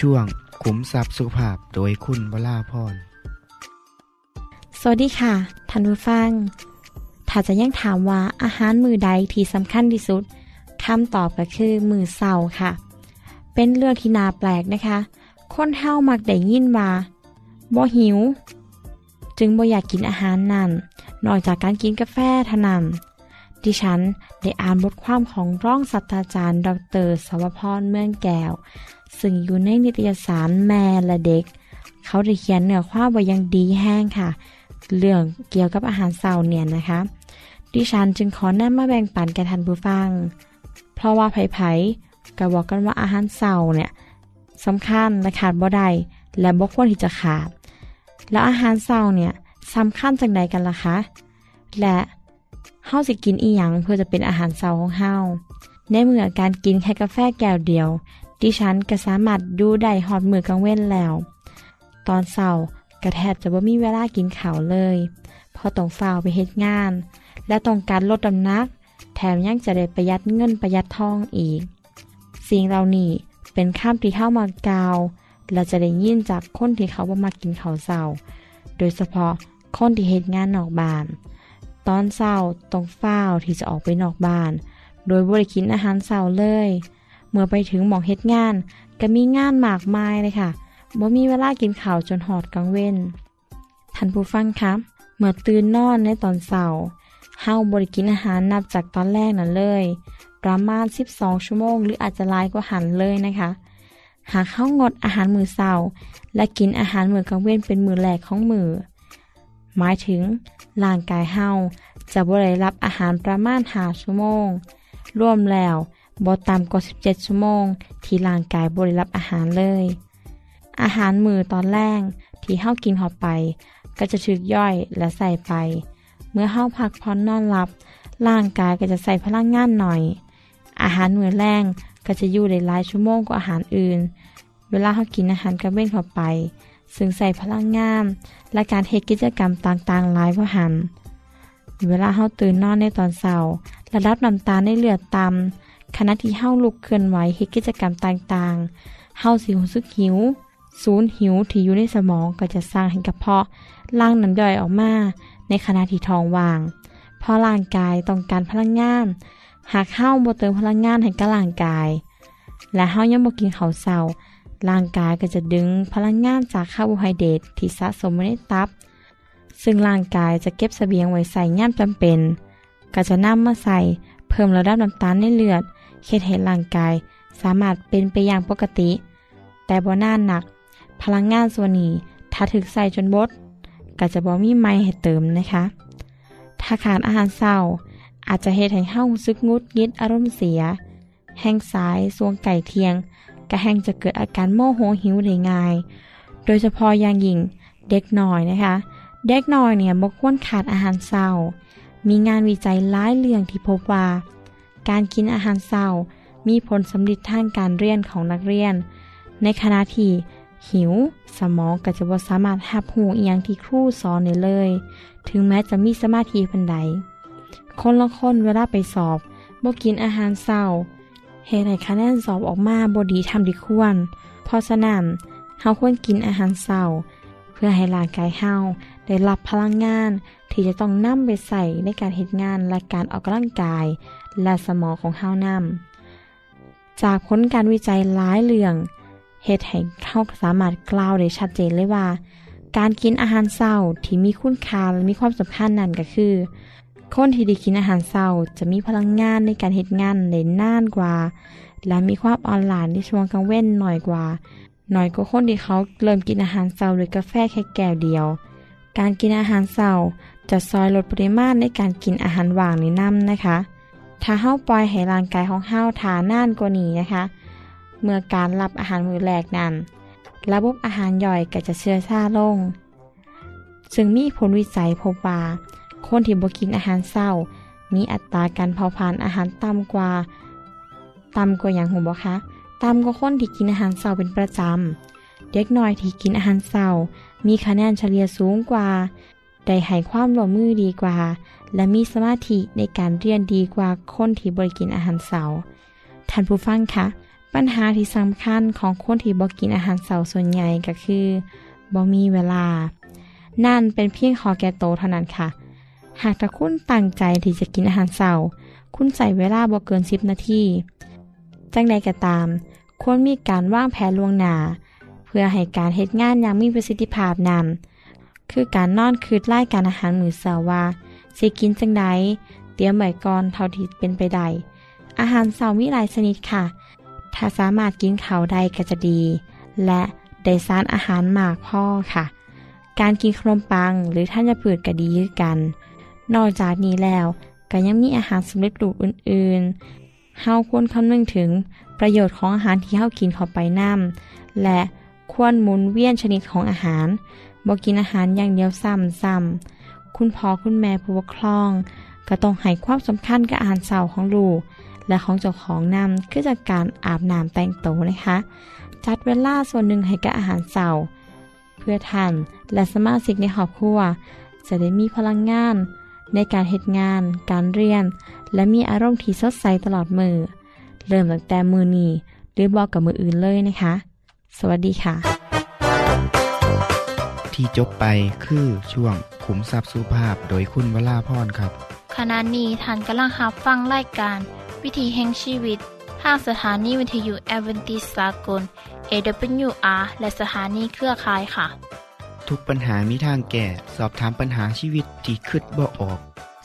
ช่วงขุมทรัพย์สุภาพโดยคุณวราพร สวัสดีค่ะท่านผู้ฟัง ถ้าจะยังถามว่าอาหารมือใดที่สำคัญที่สุดคำตอบก็คือมือเสาค่ะ เป็นเรื่องที่นาแปลกนะคะ คนเฮามักได้ยินว่าบ่หิว จึงบ่อยากกินอาหารนั่น นอกจากการกินกาแฟเท่านั้นดิฉันได้อ่านบทความของร่องศาสตราจารย์ ดรสวพรเมืองแก้ว ซึ่งอยู่ในนิตยสารแม่และเด็ก เขาได้เขียนเนื้อความไว้ยังดีแห้งค่ะ เรื่องเกี่ยวกับอาหารเสาร์เนี่ยนะคะ ดิฉันจึงขอนำมาแบ่งปันแก่ท่านผู้ฟัง เพราะว่าไผๆก็บอกกันว่าอาหารเสาร์เนี่ยสำคัญและขาดบ่ได้และบ่ควรที่จะขาด แล้วอาหารเสาร์เนี่ยสำคัญจังใดกันล่ะคะ และเฮาสิกินอีหยังเพื่อจะเป็นอาหารเสาร์ของเฮาในเมื่อการกินแค่กาแฟแก้วเดียว ดิฉันก็สามารถดูได้ฮอดมือกลางเว้นแล้ว ตอนเช้ากระแทบจะบ่มีเวลากินข้าวเลยเพราะต้องฝ้าวไปเฮ็ดงาน และต้องการลดน้ำหนัก แถมยังจะได้ประหยัดเงินประหยัดทองอีก สิ่งเหล่านี้เป็นข้ามที่เข้ามากาวและจะได้ยินจากคนที่เขาบ่มากินข้าวเช้า โดยเฉพาะคนที่เฮ็ดงานนอกบ้าน ตอนเช้าต้องฝ้าวที่จะออกไปนอกบ้าน โดยบ่ได้กินอาหารเช้าเลย เมื่อไปถึงหมองเฮ็ดงาน ก็มีงานมากมายเลยค่ะบ่มีเวลากินข้าวจนหอดกลางเว้นท่านผู้ฟังครับ เมื่อตื่นนอนในตอนเช้าเฮาบ่ได้กินอาหารนับจากตอนแรกนั่นเลย ประมาณ 12 ชั่วโมง หรืออาจจะหลายกว่าหันเลยนะคะ หากเฮางดอาหารมื้อเช้าและกินอาหารมื้อกลางเว้นเป็นมื้อแรกของมือหมายถึงร่างกายเฮาจะบ่ได้รับอาหารประมาณ5ชั่วโมง รวมแล้ว บ่ต่ำกว่า 17 ชั่วโมง ที่ร่างกายบ่ได้รับอาหารเลย อาหารมือตอนแรกที่เฮากินเข้าไป ก็จะถึกย่อยและใส่ไป เมื่อเฮาพักผ่อนนอนหลับ ร่างกายก็จะใส่พลังงานหน่อย อาหารมือแรงก็จะอยู่ได้หลายชั่วโมงกว่าอาหารอื่น เวลาเฮากินอาหารกระเว้นเข้าไป ซึ่งใส่พลังงาน และการเฮ็ดกิจกรรมต่างๆหลายกว่าหันเวลาเฮาตื่นนอนในตอนเช้าระดับน้ำตาลในเลือดต่ำ ขณะที่เฮาลุกเคลื่อนไหวเฮ็ดกิจกรรมต่างๆเฮาสิรู้สึกหิว ศูนย์หิวที่อยู่ในสมองก็จะสร้างให้กระเพาะล่างน้ำย่อยออกมา ในขณะที่ท้องว่างเพราะร่างกายต้องการพลังงาน หากเฮาบ่เติมพลังงานให้กับร่างกาย และเฮายังบ่กินข้าวเช้าร่างกายก็จะดึงพลังงานจากคาร์โบไฮเดรตที่สะสมไว้ในตับ ซึ่งร่างกายจะเก็บเสบียงไว้ใส่ย่ามจำเป็น ก็จะนำมาใส่เพิ่มระดับน้ำตาลในเลือด เฮ็ดให้ร่างกาย สามารถเป็นไปอย่างปกติ แต่บ่นานหนัก พลังงานส่วนนี้ถ้าถึกใส่จนบดก็จะบ่มีไม้ให้เติมนะคะ ถ้าขาดอาหารเศร้า อาจจะเฮ็ดให้เฮารู้สึกงุดงิดอารมณ์เสีย แห้งสายสวงไก่เทียงก็แห้งจะเกิดอาการโมโหหิวได้ง่าย โดยเฉพาะอย่างยิ่งเด็กน้อยนะคะ เด็กน้อยเนี่ยบ่ควรขาดอาหารเศร้า มีงานวิจัยหลายเรื่องที่พบว่า การกินอาหารเศร้ามีผลสำลิดทางการเรียนของนักเรียน ในขณะที่หิว สมองก็จะบ่สามารถรับหูอียงที่ครูสอนได้เลย ถึงแม้จะมีสมาธิปันใด คนละคนเวลาไปสอบบ่กินอาหารเศร้าเหตุให้คะแนนสอบออกมาบ่ดีทำดีควร เพราะฉะนั้นเฮาควรกินอาหารเศร้า พื่อให้ร่างกายเฮาได้รับพลังงาน ที่จะต้องนำไปใส่ในการเฮ็ดงานและการออกกำลังกาย และสมองของเฮานำจากผลการวิจัยหลายเรื่องเฮ็ดให้เฮาสามารถกล่าวได้ชัดเจนเลยว่า การกินอาหารเศร้าที่มีคุณค่าและมีความสำคัญนั่นก็คือคนที่ได้กินอาหารเศร้าจะมีพลังงานในการเฮ็ดงานได้นานกว่า และมีความอ่อนหลานในช่วงกลางเว้นหน่อยกว่า น่อยกว่าคนที่เขาเริ่มกินอาหารเศร้าด้วยกาแฟแค่แก้วเดียว การกินอาหารเศร้าจะซอยลดปริมาณในการกินอาหารว่างในน้ำนะคะ ถ้าเฮาปล่อยให้ร่างกายของเฮาทานานกว่านี้นะคะ เมื่อการรับอาหารมื้อแรกนั้น ระบบอาหารย่อยก็จะเชื่อชาลง ซึ่งมีผลวิจัยพบว่าคนที่บ่กินอาหารเศร้า มีอัตราการเผาผลาญอาหารต่ำกว่าต่ำกว่าอย่างหูบ่คะ ต่ำกว่าคนที่กินอาหารเศร้าเป็นประจำ เด็กน้อยที่กินอาหารเศร้ามีคะแนนเฉลี่ยสูงกว่า ได้ให้ความร่วมมือดีกว่า และมีสมาธิในการเรียนดีกว่าคนที่บริกินอาหารเสาร์ท่านผู้ฟังคะปัญหาที่สำคัญของคนที่บกินอาหารเสาร์ส่วนใหญ่ก็คือบ่มีเวลา นั่นเป็นเพียงขอแก่โตเท่านั้นค่ะ หากถ้าคุณตั้งใจที่จะกินอาหารเสาร์คุณใส่เวลาบ่เกินสิบนาที จังใดก็ตาม ควรมีการวางแผนล่วงหน้าเพื่อให้การเฮ็ดงานอย่างมีประสิทธิภาพนำคือการนอนคืดไล่การอาหารมื้อเช้าว่าสิกินจังใดเตรียมไว้ก่อนเท่าที่เป็นไปได้อาหารเช้ามีหลายชนิดค่ะ ถ้าสามารถกินเขาได้ก็จะดี และได้สารอาหารมากพ่อค่ะ การกินขนมปังหรือท่านจะผืดก็ดีคือกัน นอกจากนี้แล้วก็ยังมีอาหารสำเร็จรูปอื่น เฮาควรคำนึงถึงประโยชน์ของอาหารที่เฮากินเข้าไปนํและควรหมุนเวียนชนิดของอาหารบ่กินอาหารอย่างเดียวซ้ำซ้ำคุณพ่อคุณแม่ผู้ปกครอง ก็ต้องให้ความสำคัญกับอาหารเช้าของลูก และของเจ้าของนำคือจากการอาบน้ำแต่งตัวนะคะ จัดเวลาส่วนหนึ่งให้กับอาหารเช้าเพื่อท่านและสมาชิกในครอบครัวจะได้มีพลังงาน ในการเหตุงาน การเรียน และมีอารมณ์ที่สดใสตลอดมือ เริ่มตั้งแต่มือนี้หรือบอกกับมืออื่นเลยนะคะ สวัสดีค่ะ ที่จบไปคือช่วงขุมทรัพย์สุภาพโดยคุณวราพรครับ ขณะนี้ท่านกำลังรับฟังรายการ วิธีแห่งชีวิตทางสถานีวิทยุแอเวนติสากล AWR และสถานีเครือข่ายค่ะ ทุกปัญหามีทางแก้สอบถามปัญหาชีวิตที่คืดบ่ออก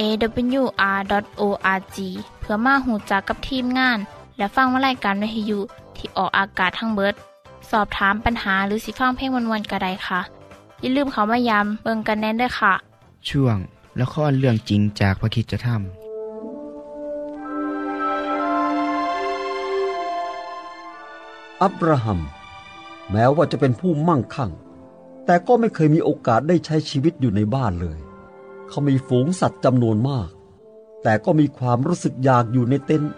awr.org เพื่อมาหูจักกับทีมงาน และฟังวารายการวิทยุที่ออกอากาศทั้งเบิด สอบถามปัญหาหรือสิฟังเพลงวันๆกระไดค่ะ อย่าลืมเขามายามเบิงกันแน่นด้วยค่ะ ช่วงละครเรื่องจริงจากพระคิดจะทอับราฮัม แม้ว่าจะเป็นผู้มั่งคั่ง แต่ก็ไม่เคยมีโอกาสได้ใช้ชีวิตอยู่ในบ้านเลย เขามีฝูงสัตว์จำนวนมาก แต่ก็มีความรู้สึกอยากอยู่ในเต็นท์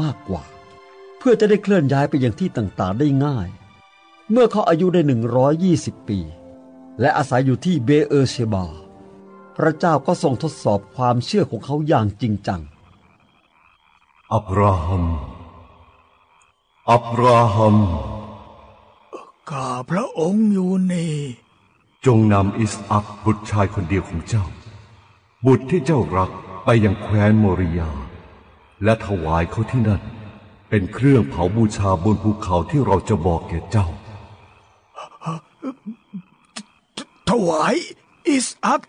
มากกว่า เพื่อจะได้เคลื่อนย้ายไปยังที่ต่างๆได้ง่าย เมื่อเขาอายุได้ 120 ปี และอาศัยอยู่ที่เบเออร์เชบา พระเจ้าก็ทรงทดสอบความเชื่อของเขาอย่างจริงจัง อับราฮัม อับราฮัม ข้าพระองค์อยู่นี่ จงนำอิสอักบุตรชายคนเดียวของเจ้า บุตรที่เจ้ารักไปยังแคว้นโมริยา และถวายเขาที่นั่น เป็นเครื่องเผาบูชาบนภูเขาที่เราจะบอกแก่เจ้า ถวายอิสอัก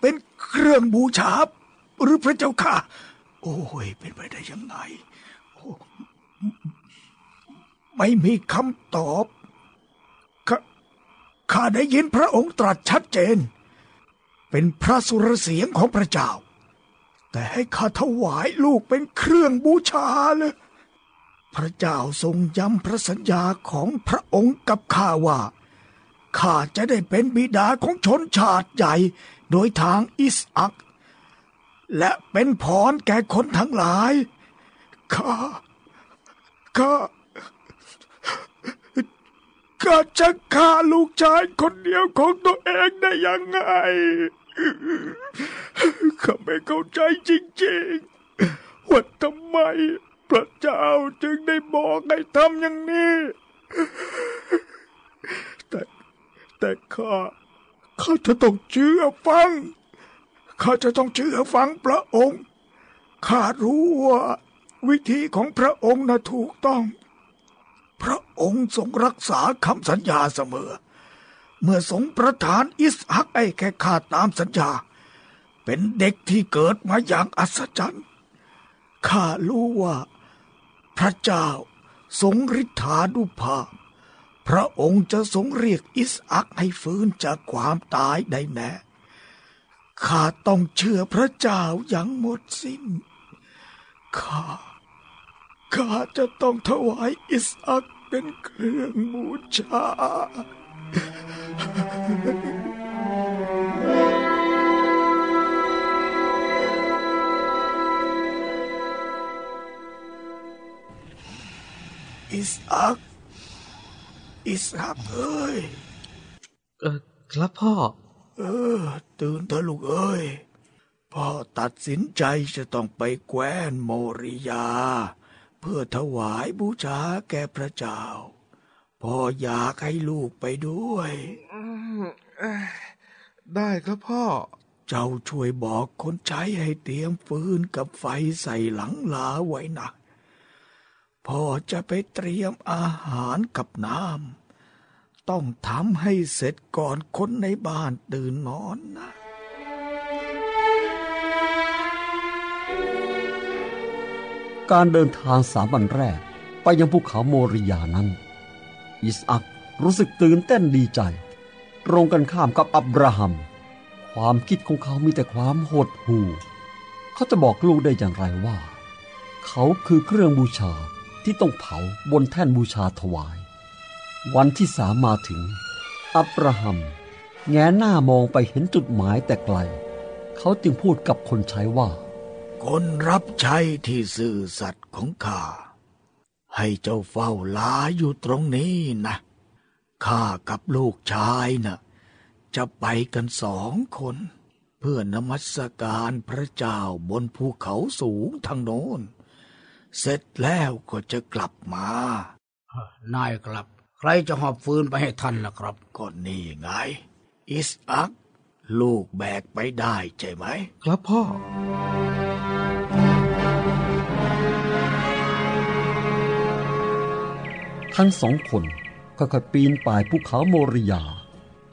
เป็นเครื่องบูชาหรือพระเจ้าค่ะ โอ้ย เป็นไปได้ยังไงไม่มีคำตอบขข้าได้ยินพระองค์ตรัสชัดเจน เป็นพระสุรเสียงของพระเจ้า แต่ให้ข้าถวายลูกเป็นเครื่องบูชาเลยพระเจ้าทรงย้ำพระสัญญาของพระองค์กับข้าว่าข้าจะได้เป็นบิดาของชนชาติใหญ่โดยทางอิสอัก และเป็นพรแก่คนทั้งหลายข้าข้าข้าจะฆ่าลูกชายคนเดียวของตัวเองได้ยังไง ข้าไม่เข้าใจจริงๆว่าทำไมพระเจ้าจึงได้บอกให้ทำอย่างนี้ แต่แต่ข้าข้าจะต้องเชื่อฟัง ข้าจะต้องเชื่อฟังพระองค์ ข้ารู้ว่าวิธีของพระองค์น่ะถูกต้อง พระองค์ทรงรักษาคำสัญญาเสมอ เมื่อทรงประทานอิสฮักไอ้แค่ข้าตามสัญญา เป็นเด็กที่เกิดมาอย่างอัศจรรย์ข้ารู้ว่า พระเจ้าทรงฤทธานุภาพ พระองค์จะทรงเรียกอิสอักให้ฟื้นจากความตายได้แน่ข้าต้องเชื่อพระเจ้าอย่างหมดสิ้นข้าข้าจะต้องถวายอิสอักเป็นเครื่องบูชา อิสอักอิสอักเอ้ย เออครับพ่อ เออ ตื่นเถอะลูกเอ้ย พ่อตัดสินใจจะต้องไปแคว้นโมริยา เพื่อถวายบูชาแก่พระเจ้า พ่ออยากให้ลูกไปด้วย ได้ครับพ่อ เจ้าช่วยบอกคนใช้ให้เตรียมฟืนกับไฟใส่หลังลาไว้นะพ่อจะไปเตรียมอาหารกับน้ำต้องทำให้เสร็จก่อนคนในบ้านตื่นนอนนะการเดินทางสามวันแรก ไปยังภูเขาโมริยานั้น อิสอักรู้สึกตื่นเต้นดีใจ ตรงกันข้ามกับอับราฮัม ความคิดของเขามีแต่ความหดหู่ เขาจะบอกลูกได้อย่างไรว่า เขาคือเครื่องบูชาที่ต้องเผาบนแท่นบูชาถวาย วันที่สามมาถึง อับราฮัม แงหน้ามองไปเห็นจุดหมายแต่ไกล เขาจึงพูดกับคนใช้ว่า คนรับใช้ที่ซื่อสัตย์ของข้า ให้เจ้าเฝ้าลาอยู่ตรงนี้นะข้ากับลูกชายนะ่ะจะไปกันสองคน เพื่อนมัสการพระเจ้าบนภูเขาสูงทางโน้น เสร็จแล้วก็จะกลับมา นายครับ ใครจะหอบฟืนไปให้ท่านล่ะครับ ก็นี่ไง อิสอัก ลูกแบกไปได้ใช่ไหม ครับพ่อ ทั้งสองคนค่อยๆปีนป่ายภูเขาโมริยา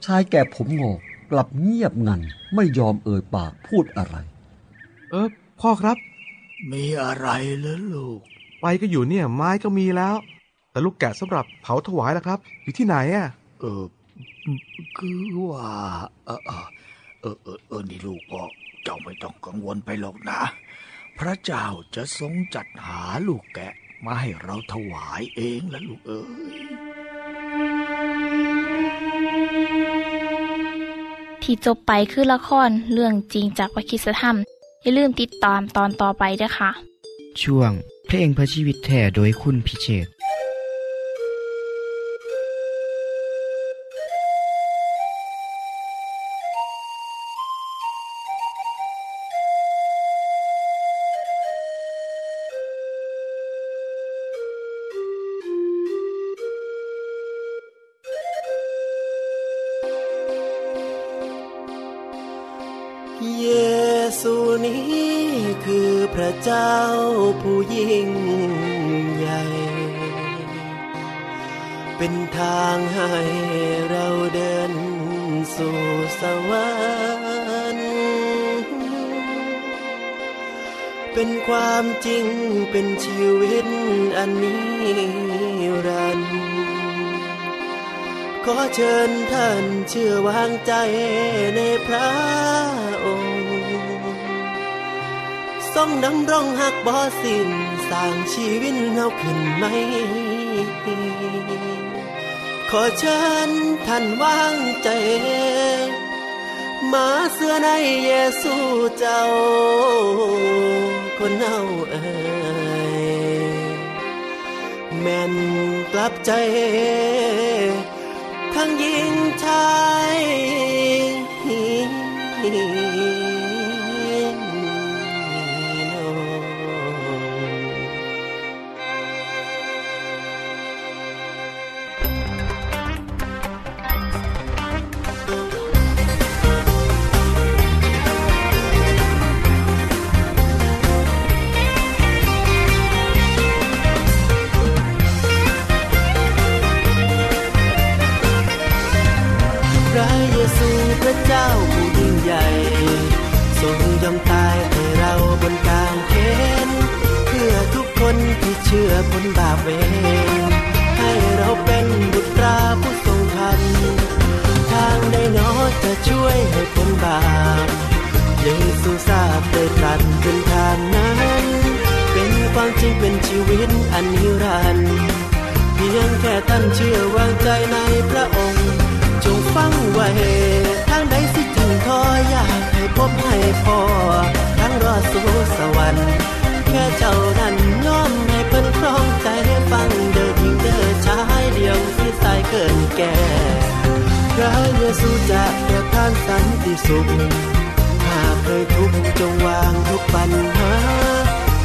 ชายแก่ผมงอกกลับเงียบงันไม่ยอมเอ่ยปากพูดอะไร เออพ่อครับ มีอะไรเหรอลูก ไปก็อยู่เนี่ย ไม้ก็มีแล้ว แต่ลูกแกะสำหรับเผาถวายล่ะครับ อยู่ที่ไหนอะ เออคือว่าเออเออเออเออเออนี่ลูกพ่อเจ้าไม่ต้องกังวลไปหรอกนะ พระเจ้าจะทรงจัดหาลูกแกะ มาให้เราถวายเองละลูกเอ้ยที่จบไปคือละครเรื่องจริงจากวิคิสธรรม อย่าลืมติดตามตอนต่อไปด้วยค่ะ ช่วงเพลงพระชีวิตแท่โดยคุณพิเชษ นี้คือพระเจ้าผู้ยิ่งใหญ่ เป็นทางให้เราเดินสู่สวรรค์เป็นความจริงเป็นชีวิตอันนี้รันดร์ขอเชิญท่านเชื่อวางใจในพระ ทรงดำรงหักบ่สิ้นสร้างชีวิตเฮาขึ้นไหมขอเชิญท่านวางใจ มาเสื้อในเยซูเจ้า คนเฮาเอ่ยแม่นกลับใจ ทั้งยิงชาย พระเจ้าผู้ยิ่งใหญ่ทรงยอมตายให้เราบนกลางเขนเพื่อทุกคนที่เชื่อพ้นบาปเวรให้เราเป็นบุตราผู้ทรงธรรมทางใดนอจะช่วยให้พ้นบาปเยซูทราบได้ตรัสขึ้นทางนั้น เป็นความจริงเป็นชีวิตอันนิรันดร์เพียงแค่ท่านเชื่อวางใจในพระองค์ ฟังไว้ทางใดสิถึงทออยากให้พบให้พอทั้งรอดสู่สวรรค์แค่เจ้านั้นยอมให้เพิ่นครองใจฟังเดินยิงเดินชายเดียวที่สายเกินแก่พระเยซูจะประทานสันติสุขหากเคยทุกข์จงวางทุกปัญหา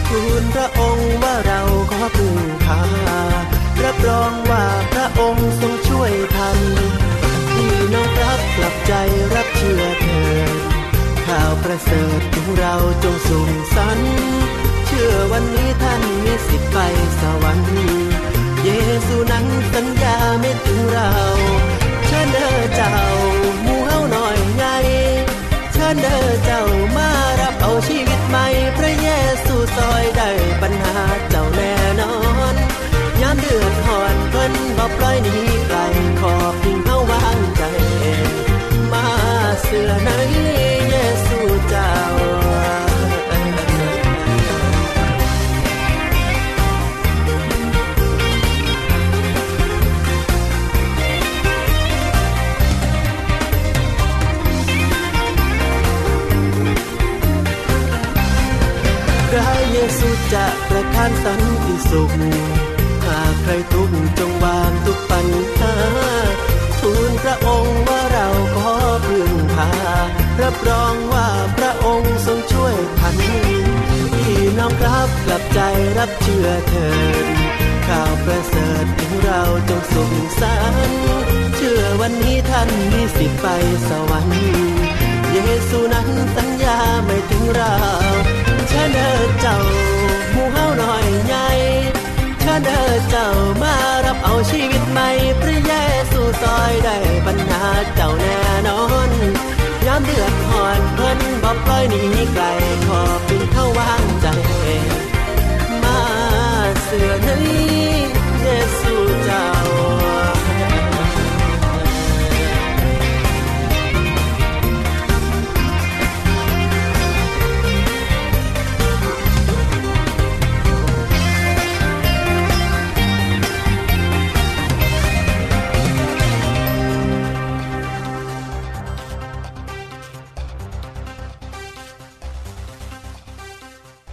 ทูลพระองค์ว่าเราขอพึ่งพารับรองว่าพระองค์ทรงช่วยทัน น้องรับกลับใจรับเชื่อเธอ ข่าวประเสริฐของเราจงสูงสัน เชื่อวันนี้ท่านมีสิทธิ์ไปสวรรค์ เยซูนั้นสัญญาไม่ถึงเรา สือในเยซูเจ้าพระเยซูจะประทานสันติสุขหากใครทุกข์จงวา รับรองว่าพระองค์ทรงช่วยทันพี่น้องครับกลับใจรับเชื่อเถิดข่าวประเสริฐของเราจงสุขสันเชื่อวันนี้ท่านมีสิทธิ์ไปสวรรค์เยซูนั้นสัญญาไม่ถึงเราเชิญเด้อเจ้าหมู่เฮาหน่อยใหญ่เชิญเด้อเจ้ามารับเอาชีวิตใหม่พระเยซูซอยได้ปัญหาเจ้าแน่นอน ยามเดือดหอนเพิ่นบอกปล่อยหนีไกลขอเป็นเข้าวางใจ มาเสือนี้เยซูเจ้า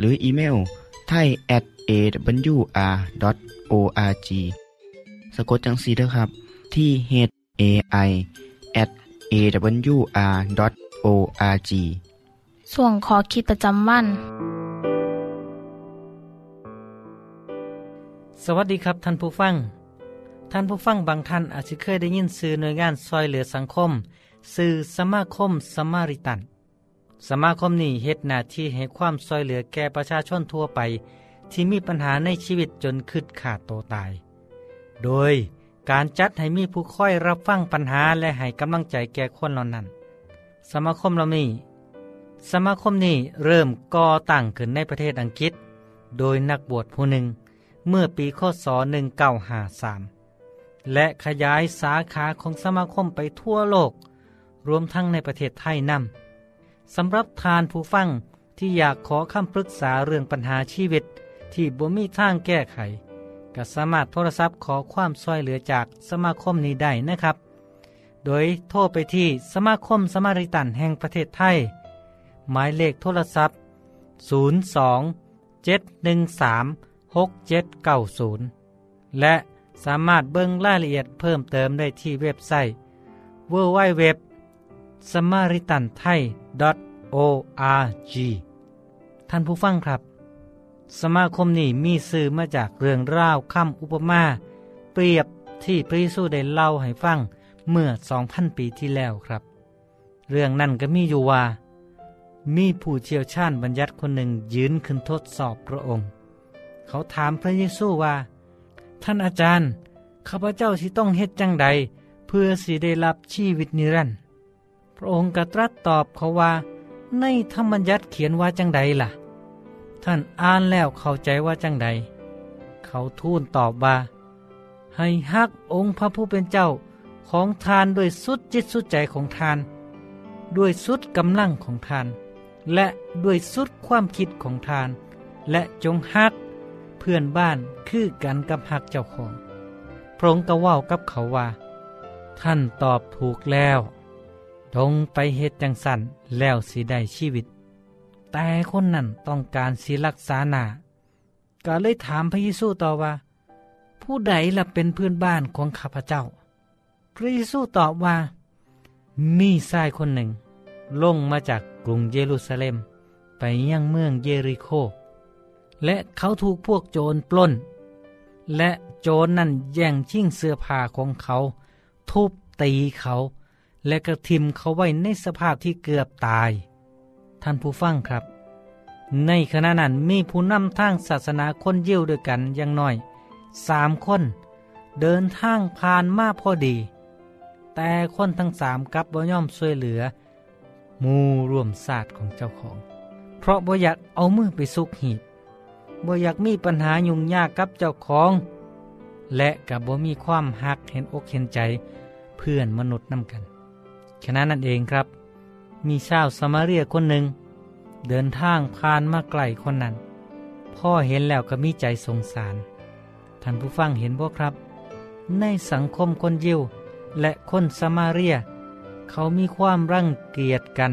หรืออีเมลไทย at awr.org สะกดจังสีด้วยครับ ที่ h a i at awr.org ส่วนขอคิดประจำวัน สวัสดีครับท่านผู้ฟัง ท่านผู้ฟังบางท่านอาจจะเคยได้ยินสื่อหน่วยงานซอยเหลือสังคม สื่อสมาคมสมาริตัน สมาคมนี้เฮ็ดหน้าที่ให้ความซอยเหลือแก่ประชาชนทั่วไป ที่มีปัญหาในชีวิตจนคืดขาดโตตาย โดยการจัดให้มีผู้ค่อยรับฟังปัญหาและให้กำลังใจแก่คนเหล่านั้น สมาคมเหล่านี้ สมาคมนี้เริ่มก่อตั้งขึ้นในประเทศอังกฤษ โดยนักบวชผู้หนึ่งเมื่อปีคศ1953 และขยายสาขาของสมาคมไปทั่วโลก รวมทั้งในประเทศไทยนำ สำหรับทานผู้ฟังที่อยากขอคำปรึกษาเรื่องปัญหาชีวิต ที่บ่มีทางแก้ไข ก็สามารถโทรศัพท์ขอความช่วยเหลือจากสมาคมนี้ได้นะครับ โดยโทรไปที่สมาคมสมาริตันแห่งประเทศไทย หมายเลขโทรศัพท์ 02 713 6790 และสามารถเบิ่งรายละเอียดเพิ่มเติมได้ที่เว็บไซต์ www s m a r i t a n t h a i org ท่านผู้ฟังครับ สมาคมนี้มีสื่อมาจากเรื่องร่าวคำอุปมา เปรียบที่พระเยซูได้เล่าให้ฟังเมื่อ 2,000 ปีที่แล้วครับ เรื่องนั้นก็มีอยู่ว่า มีผู้เชี่ยวชาญบัญญัติคนหนึ่งยืนขึ้นทดสอบพระองค์ เขาถามพระเยซูว่า ท่านอาจารย์ ข้าพเจ้าสิต้องเฮ็ดจังใด เพื่อสิได้รับชีวิตนิรันดร์ ระองค์ก็ตรัสตอบเขาว่า ในธรรมบัญญัติเขียนว่าจังใดล่ะ ท่านอ่านแล้วเข้าใจว่าจังใด เขาทูลตอบว่า ให้ฮักองค์พระผู้เป็นเจ้าของทานด้วยสุดจิตสุดใจของทาน ด้วยสุดกำลังของทาน และด้วยสุดความคิดของทาน และจงฮักเพื่อนบ้านคือกันกับฮักเจ้าของ พระองค์ก็ว่ากับเขาว่า ท่านตอบถูกแล้ว จงไปเฮ็ดจังสันแล้วสิได้ชีวิต แต่คนนั้นต้องการสิรักษาหนาก็เลยถามพระเยซูต่อว่า ผู้ใดล่ะเป็นเพื่อนบ้านของข้าพเจ้า พระเยซูตอบว่า มีชายคนหนึ่ง ลงมาจากกรุงเยรูซาเล็ม ไปยังเมืองเยริโค และเขาถูกพวกโจรปล้น และโจรนั่นแย่งชิงเสื้อผ้าของเขา ทุบตีเขา และกระทิมเขาไว้ในสภาพที่เกือบตาย ท่านผู้ฟังครับ ในขณะนั้นมีผู้นำทางศาสนาคนเยี่ยวด้วยกันอย่างน้อยสามคน เดินทางผ่านมาพอดี แต่คนทั้งสามกับบ่ย่อมช่วยเหลือ มูร่วมศาสตร์ของเจ้าของ เพราะบ่อยากเอามือไปซุกหีบบ่อยากมีปัญหายุ่งยากกับเจ้าของ และกับบ่มีความหักเห็นอกเห็นใจเพื่อนมนุษย์นำกัน ฉะนั้นนั่นเองครับ มีชาวสมาเรียคนหนึ่ง เดินทางผ่านมาไกลคนนั้น พ่อเห็นแล้วก็มีใจสงสาร ท่านผู้ฟังเห็นบ่ครับ ในสังคมคนยิวและคนสมาเรีย เขามีความรังเกียจกัน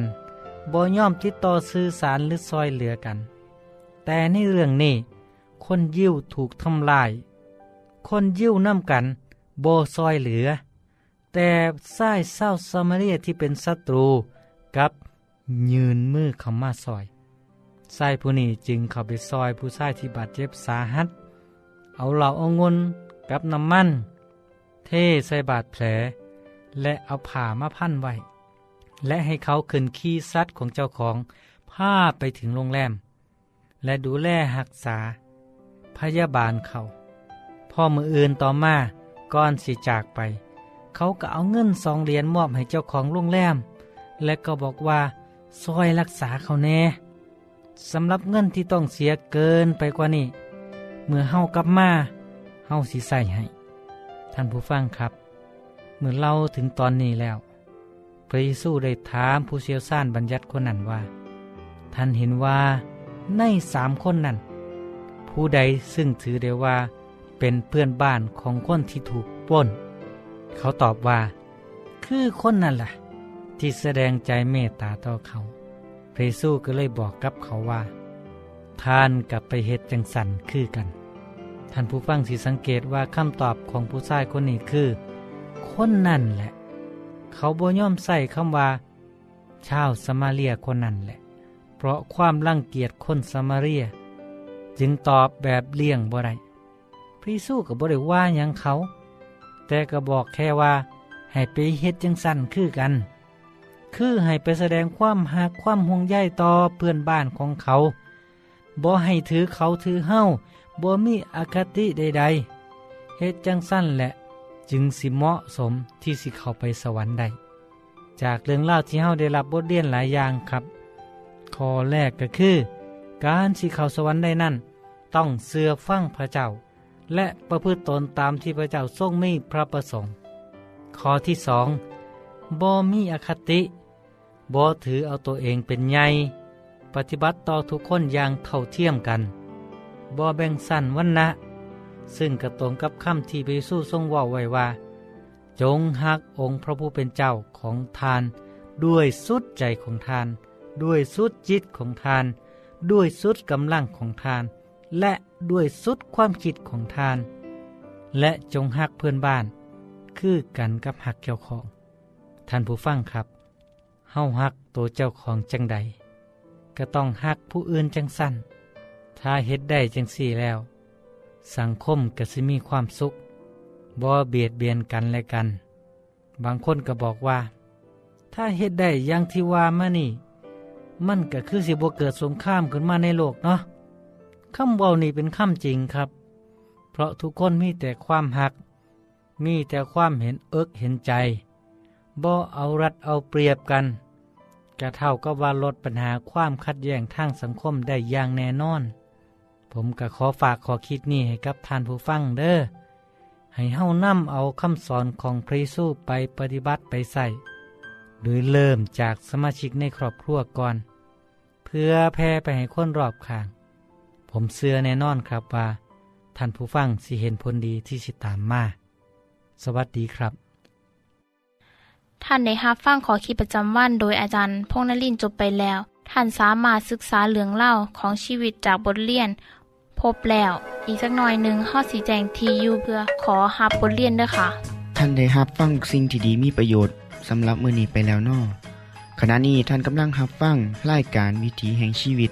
บ่ย่อมติดต่อสื่อสารหรือซอยเหลือกัน แต่ในเรื่องนี้ คนยิวถูกทำลาย คนยิวนำกันโบซอยเหลือ แต่ไส้เศร้าสมาเรียที่เป็นศัตรูกับยืนมือเข้ามาซอยไส้ผู้นี้จึงเข้าไปซอยผู้ชายที่บาดเจ็บสาหัส เอาเหล่าเอางนกับน้ำมัน เทใส่บาดแผล และเอาผ่ามาพันไว้ และให้เขาขึ้นขี้ซัดของเจ้าของพาไปถึงโรงแรม และดูแลหักษา พยาบาลเขา พ่อมืออื่นต่อมาก่อนสิจากไป เขาก็เอาเงินสองเหรียญมอบให้เจ้าของโรงแรม และก็บอกว่าซอยรักษาเขาแน่สำหรับเงินที่ต้องเสียเกินไปกว่านี้ เมื่อเฮากลับมาเฮาสิใส่ให้ ท่านผู้ฟังครับ เมื่อเราถึงตอนนี้แล้ว พระเยซูได้ถามผู้เชี่ยวชาญบัญญัติคนนั้นว่า ท่านเห็นว่าในสามคนนั้น ผู้ใดซึ่งถือได้ว่าเป็นเพื่อนบ้านของคนที่ถูกปล้น เขาตอบว่า คือคนนั่นแหละที่แสดงใจเมตตาต่อเขาพระเยซูก็เลยบอกกับเขาว่า ท่านกลับไปเฮ็ดจังสันคือกัน ท่านผู้ฟังสิสังเกตว่าคำตอบของผู้ชายคนนี้คือ คนนั่นแหละ เขาบ่ย่อมใส่คำว่า ชาวสมาเรียคนนั้นแหละ เพราะความรังเกียจคนสมาเรีย จึงตอบแบบเลี่ยงบ่ได้พระเยซูก็บ่ได้ว่ายังเขา แต่ก็บอกแค่ว่า ให้ไปเฮ็ดจังสั่นคือกัน คือให้ไปแสดงความหักความห่วงใยต่อเพื่อนบ้านของเขาบ่ให้ถือเขาถือเฮ้าบ่มีอคติใดๆเฮ็ดจังสั้นแหละ จึงสิเหมาะสมที่สิเข้าไปสวรรค์ได้ จากเรื่องเล่าที่เฮ้าได้รับบทเรียนหลายอย่างครับข้อแรกก็คือ การสิเข้าสวรรค์ได้นั่น ต้องเสือฟังพระเจ้า และประพฤติตนตามที่พระเจ้าทรงมีพระประสงค์ ข้อที่สองบ่มีอคติบ่ถือเอาตัวเองเป็นใหญ่ปฏิบัติต่อทุกคนอย่างเท่าเทียมกันบ่แบ่งสั้นวันนะซึ่งกระตรงกับคำที่พระเยซูทรงว่าไว้ว่า จงหักองค์พระผู้เป็นเจ้าของทาน ด้วยสุดใจของทาน ด้วยสุดจิตของทาน ด้วยสุดกำลังของทาน และด้วยสุดความคิดของทาน และจงหักเพื่อนบ้าน คือกันกับหักเจ้าของ ท่านผู้ฟังครับ เฮาหักตัวเจ้าของจังใด ก็ต้องหักผู้อื่นจังสั้น ถ้าเฮ็ดได้จังสี่แล้ว สังคมก็สิมีความสุข บ่เบียดเบียนกันและกัน บางคนก็บอกว่า ถ้าเฮ็ดได้อย่างที่ว่ามานี่ มันก็คือสิบ่เกิดสงครามขึ้นมาในโลกเนาะ คำเว้านี่เป็นคำจริงครับ เพราะทุกคนมีแต่ความหัก มีแต่ความเห็นเอิกเห็นใจบ่เอารัดเอาเปรียบกันกระเท่าก็ว่าลดปัญหาความขัดแย้งทางสังคมได้อย่างแน่นอน ผมก็ขอฝากขอคิดนี้ให้กับท่านผู้ฟังเด้อ ให้เฮานำเอาคำสอนของพระเยซูไปปฏิบัติไปใส่โดยเริ่มจากสมาชิกในครอบครัวก่อน เพื่อแพร่ไปให้คนรอบข้าง ผมเชื่อแน่นอนครับว่า ท่านผู้ฟังสิเห็นผลดีที่สิตามมา สวัสดีครับ ท่านได้รับฟังขอคิดประจำวันโดยอาจารย์พงษ์นลินทร์จบไปแล้ว ท่านสามารถศึกษาเหลืองเล่าของชีวิตจากบทเรียน พบแล้ว อีกสักหน่อยหนึ่งข้อสีแจงทีอยู่เพื่อขอฮับบทเรียนด้วยค่ะ ท่านได้รับฟังสิ่งที่ดีมีประโยชน์สำหรับมือนี้ไปแล้วนอขณะนี้ท่านกำลังรับฟังรายการวิถีแห่งชีวิต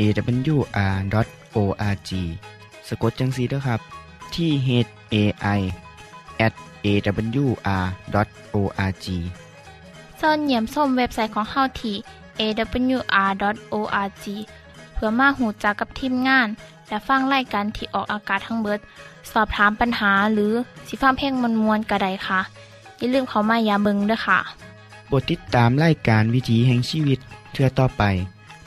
awr.org สะกดจังสีด้วยครับ ที่ h a i at awr.org เสินเหยี่ยมส้มเว็บไซต์ของเฮาที่ awr.org เพื่อมาหูจักกับทีมงาน และฟังไล่กันที่ออกอากาศทั้งเบิด สอบถามปัญหาหรือสิฟ้าเพลงมวลมวลกระไดค่ะ อย่าลืมเขามายาเบิงด้วยค่ะบทติดตามไล่การวิถีแห่งชีวิตเทือต่อไป